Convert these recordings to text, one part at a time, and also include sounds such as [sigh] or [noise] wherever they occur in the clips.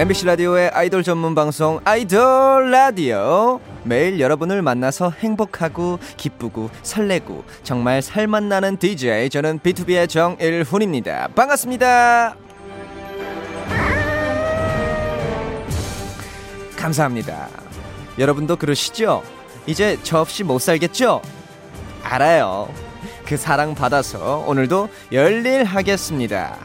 MBC 라디오의 아이돌 전문 방송 아이돌 라디오. 매일 여러분을 만나서 행복하고 기쁘고 설레고 정말 살맛나는 DJ 저는 B2B의 정일훈입니다. 반갑습니다. 감사합니다. 여러분도 그러시죠? 이제 저 없이 못 살겠죠? 알아요. 그 사랑 받아서 오늘도 열일하겠습니다.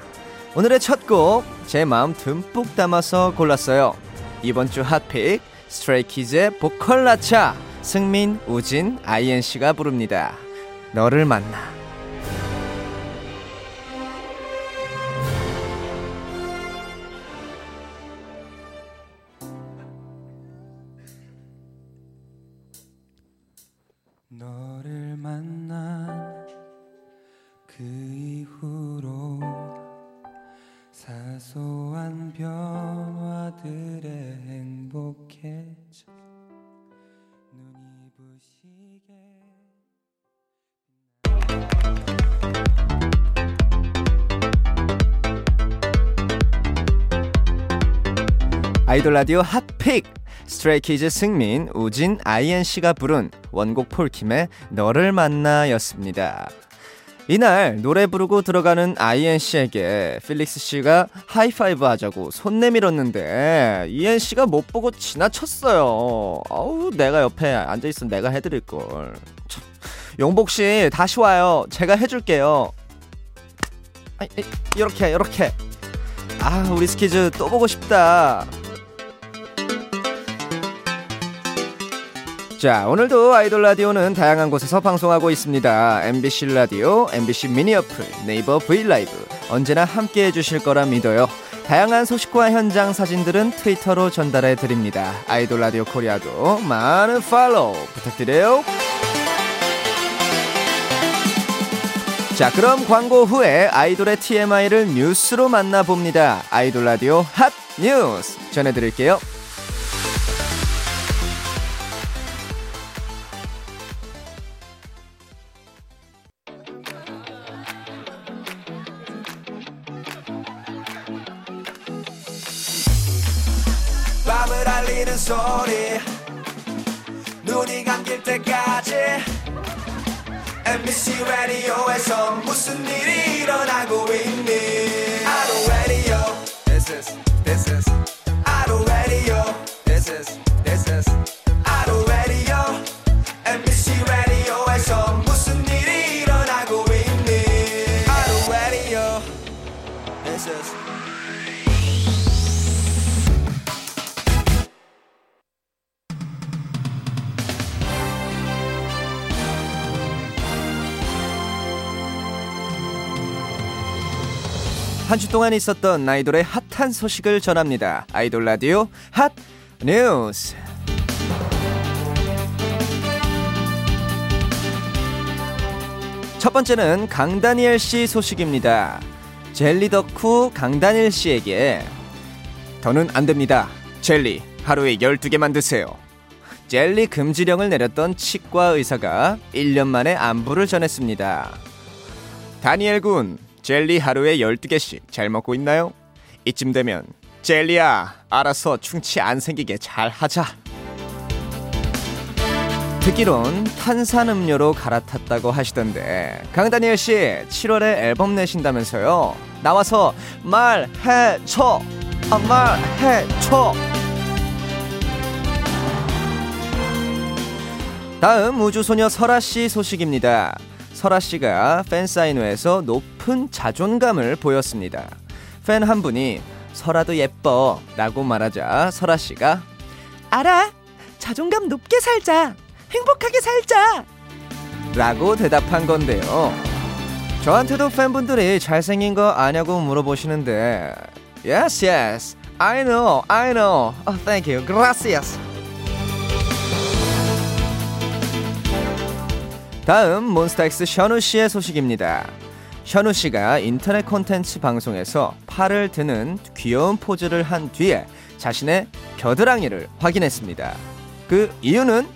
오늘의 첫곡 제 마음 듬뿍 담아서 골랐어요. 이번 주 핫픽 스트레이키즈의 보컬 라차 승민, 우진, INC가 부릅니다. 너를 만나. 너를 만난 아이돌 라디오 hot pick 스트레이키즈 승민, 우진, I.N 씨가 부른 원곡 폴킴의 너를 만나였습니다. 이날 노래 부르고 들어가는 I.N 씨에게 필릭스 씨가 하이파이브 하자고 손 내밀었는데 I.N 씨가 못 보고 지나쳤어요. 아우 내가 옆에 앉아 있으면 내가 해드릴 걸. 참, 용복 씨 다시 와요. 제가 해줄게요. 이렇게 이렇게. 아 우리 스키즈 또 보고 싶다. 자, 오늘도 아이돌 라디오는 다양한 곳에서 방송하고 있습니다. MBC 라디오, MBC 미니 어플, 네이버 브이라이브 언제나 함께 해주실 거라 믿어요. 다양한 소식과 현장 사진들은 트위터로 전달해 드립니다. 아이돌 라디오 코리아도 많은 팔로우 부탁드려요. 자, 그럼 광고 후에 아이돌의 TMI를 뉴스로 만나봅니다. 아이돌 라디오 핫 뉴스 전해드릴게요. 한 주 동안 있었던 아이돌의 핫한 소식을 전합니다. 아이돌 라디오 핫 뉴스. 첫 번째는 강다니엘 씨 소식입니다. 젤리 덕후 강다니엘 씨에게 더는 안 됩니다. 젤리 하루에 12개만 드세요. 젤리 금지령을 내렸던 치과 의사가 1년 만에 안부를 전했습니다. 다니엘 군, 젤리 하루에 12개씩 잘 먹고 있나요? 이쯤 되면 젤리야, 알아서 충치 안 생기게 잘 하자. 듣기론 탄산음료로 갈아탔다고 하시던데 강다니엘 씨 7월에 앨범 내신다면서요? 나와서 말해줘, 아, 말해줘. 다음 우주소녀 설아 씨 소식입니다. 설아 씨가 팬 사인회에서 높은 자존감을 보였습니다. 팬 한 분이 설아도 예뻐 라고 말하자 설아 씨가 알아 자존감 높게 살자 행복하게 살자 라고 대답한 건데요. 저한테도 팬분들이 잘생긴 거 아냐고 물어보시는데 Yes, yes. I know, I know. Oh, thank you. Gracias. 다음 몬스타엑스 션우 씨의 소식입니다. 션우 씨가 인터넷 콘텐츠 방송에서 팔을 드는 귀여운 포즈를 한 뒤에 자신의 겨드랑이를 확인했습니다. 그 이유는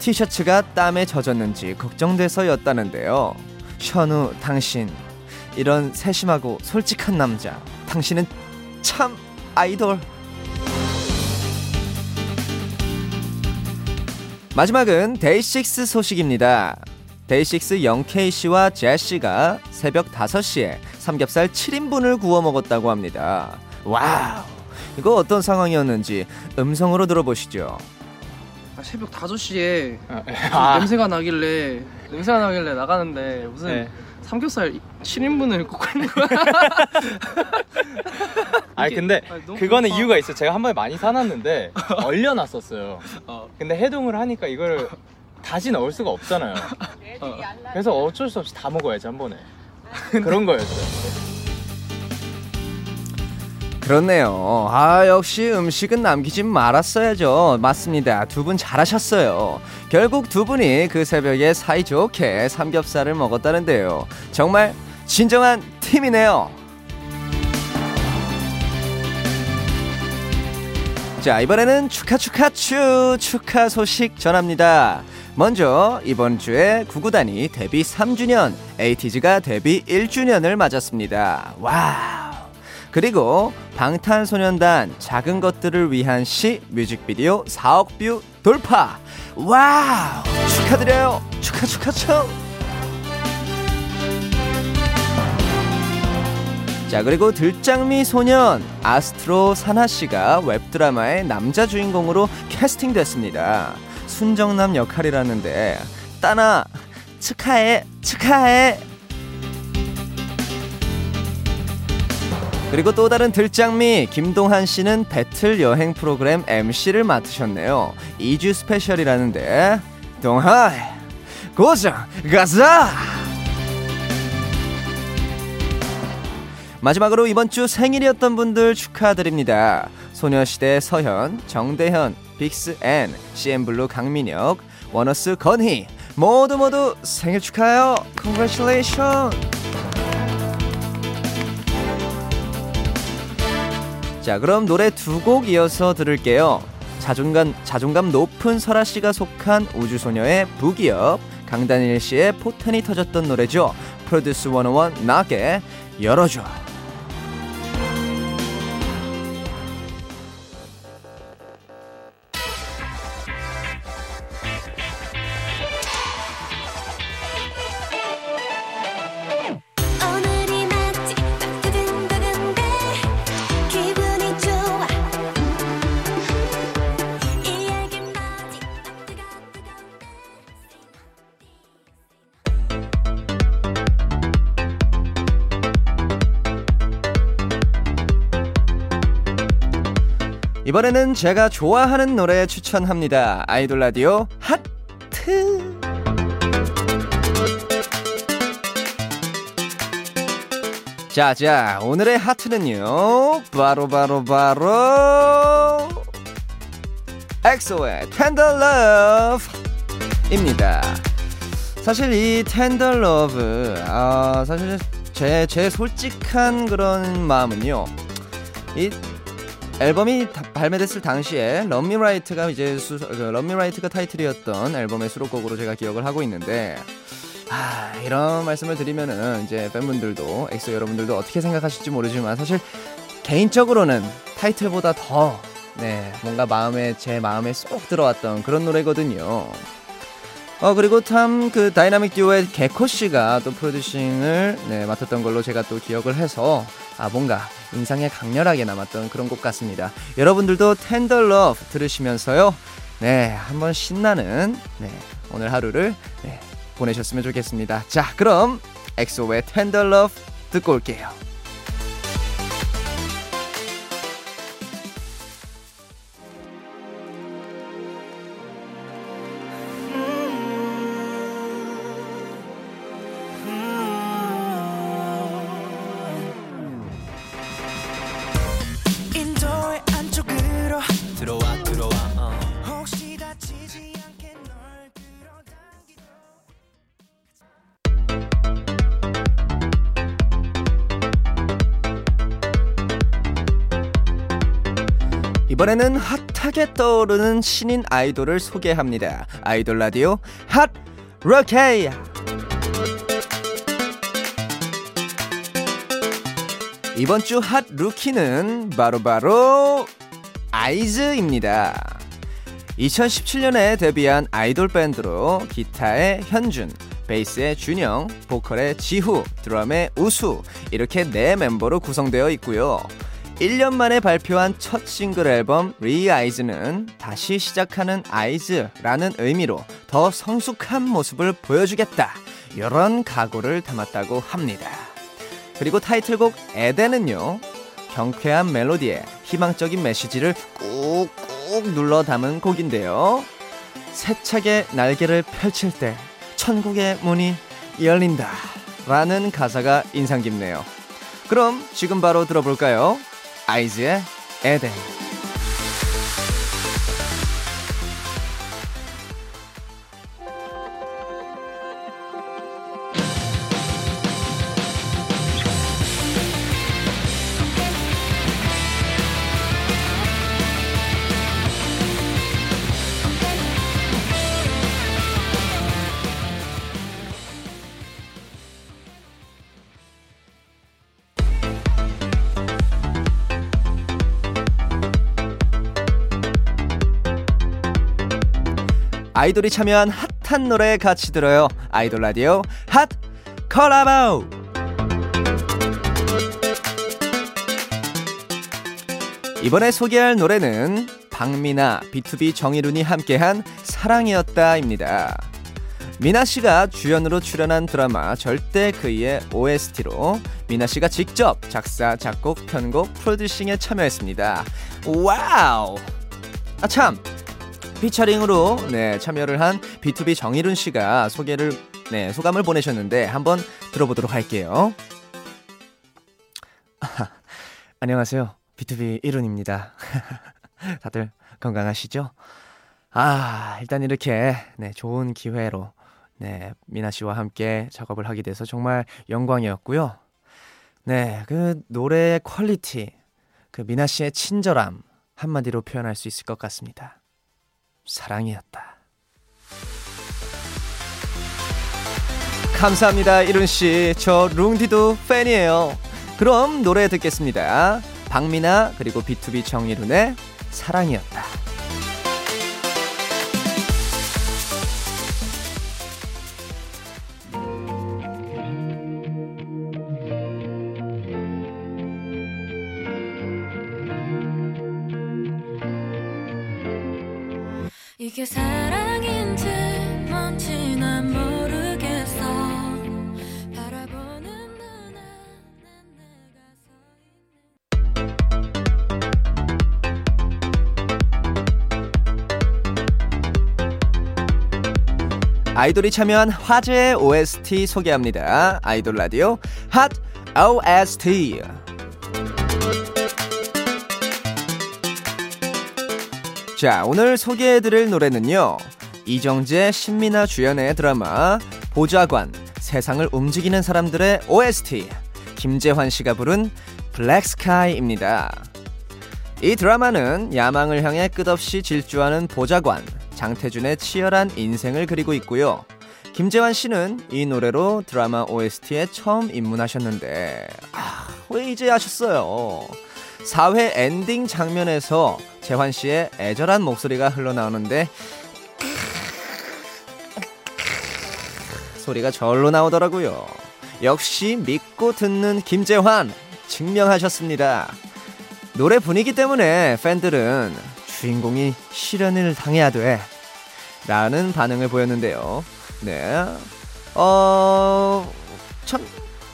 티셔츠가 땀에 젖었는지 걱정돼서였다는데요. 션우 당신 이런 세심하고 솔직한 남자 당신은 참 아이돌 마지막은 데이식스 소식입니다. 데이식스 영케이 씨와 Jae 씨가 새벽 5시에 삼겹살 7인분을 구워 먹었다고 합니다. 와우! 이거 어떤 상황이었는지 음성으로 들어보시죠. 아, 새벽 5시에 아, 냄새가 나길래 냄새가 나길래 나가는데 무슨 네. 삼겹살 7인분을 굽고 있는 거야. [laughs] 아니 근데 아니, 너무 그거는 배고파. 이유가 있어 요. 제가 한 번에 많이 사놨는데 [laughs] 얼려놨었어요. 어, 근데 해동을 하니까 이걸 다시 넣을 수가 없잖아요. 어. 그래서 어쩔 수 없이 다 먹어야지 한 번에. [laughs] 그런 거였어요. 그렇네요. 아, 역시 음식은 남기지 말았어야죠. 맞습니다. 두 분 잘하셨어요. 결국 두 분이 그 새벽에 사이좋게 삼겹살을 먹었다는데요. 정말 진정한 팀이네요. 자, 이번에는 축하 축하 추 축하 소식 전합니다. 먼저 이번 주에 구구단이 데뷔 3주년, 에이티즈가 데뷔 1주년을 맞았습니다. 와우. 그리고 방탄소년단 작은 것들을 위한 시 뮤직비디오 4억 뷰 돌파. 와우! 축하드려요. 축하 축하 축. 자 그리고 들장미 소년 아스트로 사나 씨가 웹드라마의 남자 주인공으로 캐스팅됐습니다. 순정남 역할이라는데 따나 축하해 축하해. 그리고 또 다른 들장미 김동한 씨는 배틀 여행 프로그램 MC를 맡으셨네요. 2주 스페셜이라는데 동한 고정 가자. 마지막으로 이번 주 생일이었던 분들 축하드립니다. 소녀시대 서현, 정대현, 빅스 엔, CN블루 강민혁, 원어스 건희 모두 모두 생일 축하해요. Congratulations. 자, 그럼 노래 두 곡 이어서 들을게요. 자존감 자존감 높은 설아 씨가 속한 우주소녀의 Boogie Up, 강다니엘 씨의 포텐이 터졌던 노래죠. 프로듀스 101 나게 열어줘. 이번에는 제가 좋아하는 노래 추천합니다. 아이돌 라디오 하트. 자, 자, 오늘의 하트는요. 바로 바로 바로 엑소의 Tender Love입니다. 사실 이 Tender Love, 아, 사실 제, 제 솔직한 그런 마음은요. 이 앨범이 다- 발매됐을 당시에 Love Me Right가 이제 수, 그 Love Me Right가 타이틀이었던 앨범의 수록곡으로 제가 기억을 하고 있는데 아, 이런 말씀을 드리면은 이제 팬분들도 엑소 여러분들도 어떻게 생각하실지 모르지만 사실 개인적으로는 타이틀보다 더 네, 뭔가 마음에 제 마음에 쏙 들어왔던 그런 노래거든요. 어 그리고 참 그 다이나믹 듀오의 개코 씨가 또 프로듀싱을 네, 맡았던 걸로 제가 또 기억을 해서 아 뭔가 인상에 강렬하게 남았던 그런 곡 같습니다. 여러분들도 Tender Love 들으시면서요. 네, 한번 신나는 네, 오늘 하루를 네, 보내셨으면 좋겠습니다. 자, 그럼 엑소의 Tender Love 듣고 올게요. 이번에는 핫하게 떠오르는 신인 아이돌을 소개합니다. 아이돌 라디오 hot rookie. 이번 주 hot rookie는 바로 바로 아이즈입니다. 2017년에 데뷔한 아이돌 밴드로 기타의 현준, 베이스의 준영, 보컬의 지후, 드럼의 우수 이렇게 네 멤버로 구성되어 있고요. 1년 만에 발표한 첫 싱글 앨범 리아이즈는 다시 시작하는 아이즈라는 의미로 더 성숙한 모습을 보여주겠다. 이런 각오를 담았다고 합니다. 그리고 타이틀곡 에덴은요. 경쾌한 멜로디에 희망적인 메시지를 꾹꾹 눌러 담은 곡인데요. 세차게 날개를 펼칠 때 천국의 문이 열린다. 라는 가사가 인상 깊네요. 그럼 지금 바로 들어볼까요? 아이즈의 에덴. 아이돌이 참여한 핫한 노래 같이 들어요. 아이돌 라디오 핫 콜라보. 이번에 소개할 노래는 박미나, B2B 정희룬이 함께한 사랑이었다입니다. 미나 씨가 주연으로 출연한 드라마 절대 그이의 OST로 미나 씨가 직접 작사, 작곡, 편곡, 프로듀싱에 참여했습니다. 와우! 아 참, 피처링으로 네, 참여를 한 비투비 정일훈 씨가 소개를 네, 소감을 보내셨는데 한번 들어보도록 할게요. [laughs] 안녕하세요. 비투비 일훈입니다. [laughs] 다들 건강하시죠? 아, 일단 이렇게 네, 좋은 기회로 네, 미나 씨와 함께 작업을 하게 돼서 정말 영광이었고요. 네, 그 노래의 퀄리티, 그 미나 씨의 친절함 한마디로 표현할 수 있을 것 같습니다. 사랑이었다. 감사합니다, 이룬 씨. 저 룽디도 팬이에요. 그럼 노래 듣겠습니다. 박미나 그리고 B2B 정일훈의 사랑이었다. 아이돌이 참여한 화제의 OST 소개합니다. 아이돌 라디오 핫 OST. 자, 오늘 소개해드릴 노래는요. 이정재, 신민아 주연의 드라마 보좌관, 세상을 움직이는 사람들의 OST 김재환 씨가 부른 블랙스카이입니다. 이 드라마는 야망을 향해 끝없이 질주하는 보좌관 장태준의 치열한 인생을 그리고 있고요. 김재환 씨는 이 노래로 드라마 OST에 처음 입문하셨는데 아, 왜 이제 하셨어요? 4회 엔딩 장면에서 재환 씨의 애절한 목소리가 흘러나오는데 소리가 절로 나오더라고요. 역시 믿고 듣는 김재환 증명하셨습니다. 노래 분위기 때문에 팬들은 주인공이 실연을 당해야 돼. 라는 반응을 보였는데요. 네. 어, 참,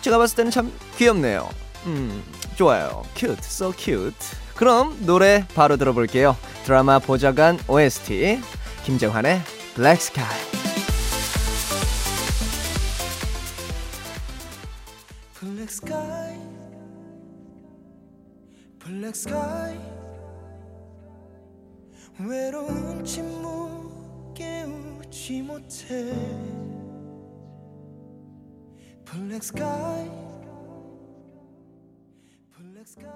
제가 봤을 때는 참 귀엽네요. 음, 좋아요. cute, so cute. 그럼 노래 바로 들어볼게요. 드라마 보좌관 OST, 김정환의 Black Sky. black sky 외로운 침묵에 웃지 못해 black sky black sky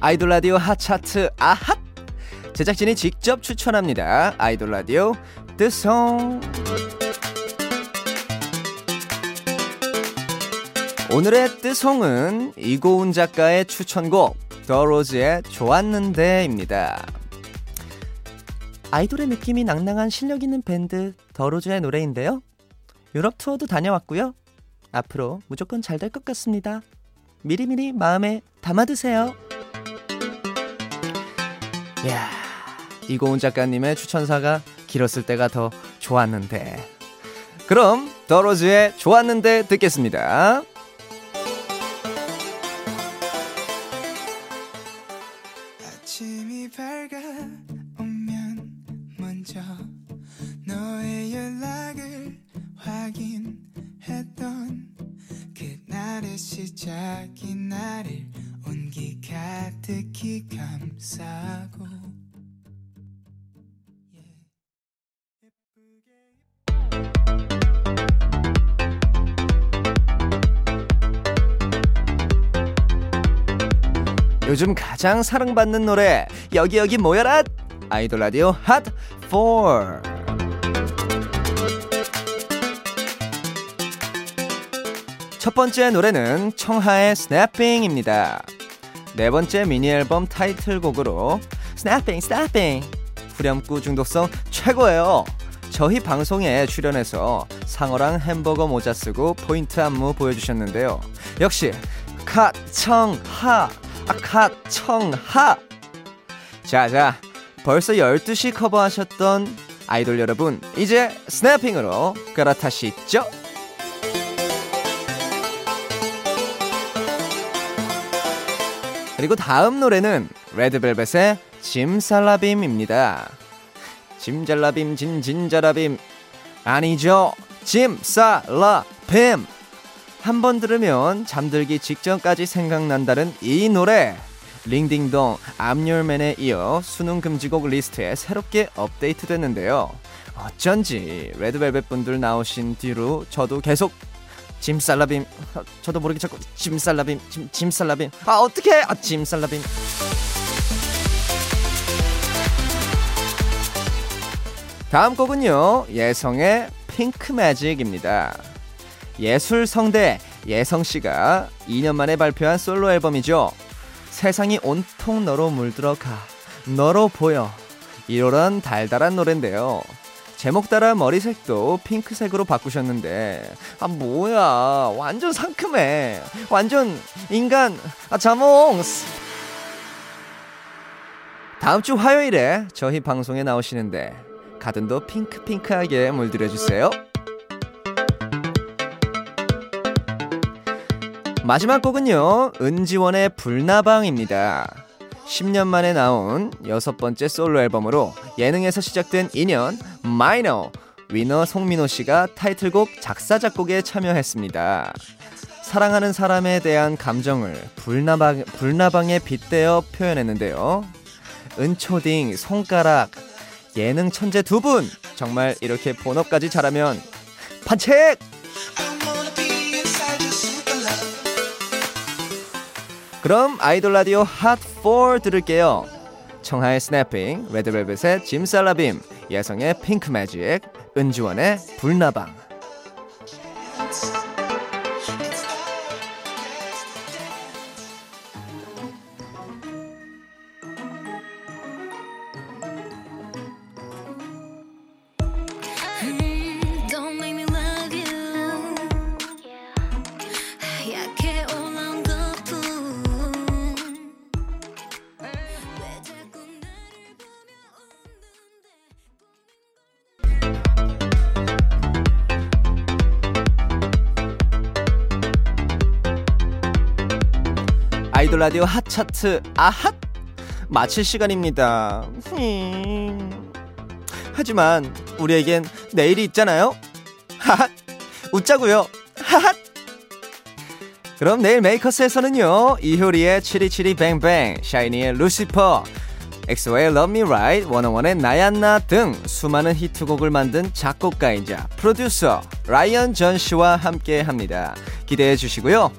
아이돌 라디오 핫차트 아핫 제작진이 직접 추천합니다. 아이돌 라디오 뜨송 오늘의 뜨송은 이고은 작가의 추천곡 더 로즈의 좋았는데입니다. 아이돌의 느낌이 낭낭한 실력 있는 밴드 더 로즈의 노래인데요. 유럽 투어도 다녀왔고요. 앞으로 무조건 잘 될 것 같습니다. 미리미리 마음에 담아두세요. 이야, 이고은 작가님의 추천사가 길었을 때가 더 좋았는데. 그럼 더 로즈의 좋았는데 듣겠습니다. 가장 사랑받는 노래 여기 여기 모여라 아이돌 라디오 핫 4. 첫 번째 노래는 청하의 Snapping입니다. 네 번째 미니 앨범 타이틀곡으로 Snapping Snapping 후렴구 중독성 최고예요. 저희 방송에 출연해서 상어랑 햄버거 모자 쓰고 포인트 안무 보여주셨는데요. 역시 카청하 아카청하. 자자 벌써 12시 커버하셨던 아이돌 여러분 이제 스냅핑으로 갈아타시죠. 그리고 다음 노래는 레드벨벳의 짐살라빔입니다. 짐잘라빔 진진자라빔. 아니죠. 짐살라빔 한 번 들으면 잠들기 직전까지 생각난다는 이 노래. 링딩동 암열맨에 이어 수능 금지곡 리스트에 새롭게 업데이트 됐는데요. 어쩐지 레드벨벳 분들 나오신 뒤로 저도 계속 짐살라빔 어, 저도 모르게 자꾸 짐살라빔 짐, 짐살라빔. 아 어떡해! 아 짐살라빔. 다음 곡은요 예성의 핑크 매직입니다 예술 성대 예성씨가 2년 만에 발표한 솔로 앨범이죠. 세상이 온통 너로 물들어가 너로 보여. 이런 달달한 노래인데요. 제목 따라 머리색도 핑크색으로 바꾸셨는데 아 뭐야. 완전 상큼해. 완전 인간. 아 자몽스. 다음 주 화요일에 저희 방송에 나오시는데 가든도 핑크핑크하게 물들여 주세요. 마지막 곡은요 은지원의 불나방입니다. 10년 만에 나온 여섯 번째 솔로 앨범으로 예능에서 시작된 인연 마이너 위너 송민호 씨가 타이틀곡 작사 작곡에 참여했습니다. 사랑하는 사람에 대한 감정을 불나방 불나방에 빗대어 표현했는데요. 은초딩 손가락 예능 천재 두 분 정말 이렇게 본업까지 잘하면 반칙 그럼 아이돌 라디오 핫4 들을게요. 청하의 Snapping, 레드벨벳의 짐살라빔, 예성의 Pink Magic, 은지원의 불나방. 라디오 핫 차트 아핫 마칠 시간입니다. 흠. 하지만 우리에겐 내일이 있잖아요. 하핫 웃자고요. 하핫. 그럼 내일 Makers에서는요 이효리의 Chitty Chitty Bang Bang, 샤이니의 Lucifer, 엑소의 Love Me Right, 워너원의 나야나 등 수많은 히트곡을 만든 작곡가이자 프로듀서 라이언 전 씨와 함께 합니다. 기대해 주시고요.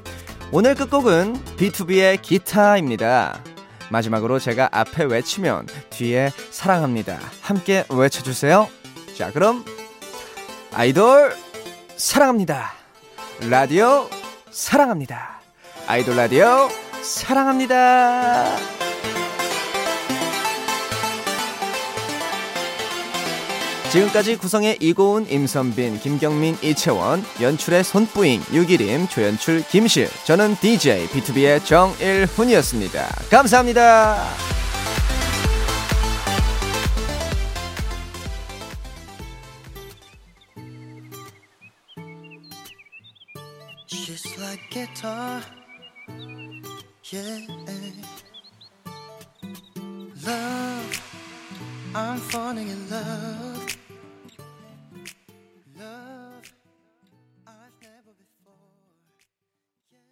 오늘 끝곡은 B2B의 기타입니다. 마지막으로 제가 앞에 외치면 뒤에 사랑합니다. 함께 외쳐주세요. 자, 그럼 아이돌 사랑합니다. 라디오 사랑합니다. 아이돌 라디오 사랑합니다. 지금까지 구성의 이고은, 임선빈, 김경민, 이채원, 연출의 손뿌잉, 유기림, 조연출, 김실, 저는 DJ B2B의 정일훈이었습니다. 감사합니다.